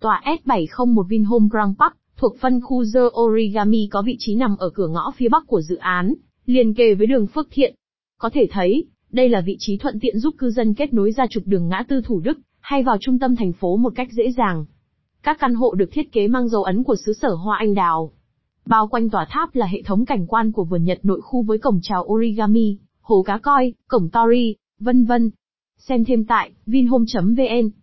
Tòa S701 Vinhome Grand Park, thuộc phân khu The Origami có vị trí nằm ở cửa ngõ phía bắc của dự án, liền kề với đường Phước Thiện. Có thể thấy, đây là vị trí thuận tiện giúp cư dân kết nối ra trục đường ngã tư Thủ Đức, hay vào trung tâm thành phố một cách dễ dàng. Các căn hộ được thiết kế mang dấu ấn của xứ sở hoa anh đào. Bao quanh tòa tháp là hệ thống cảnh quan của vườn Nhật nội khu với cổng chào origami, hồ cá coi, cổng tori, vân vân. Xem thêm tại vinhome.vn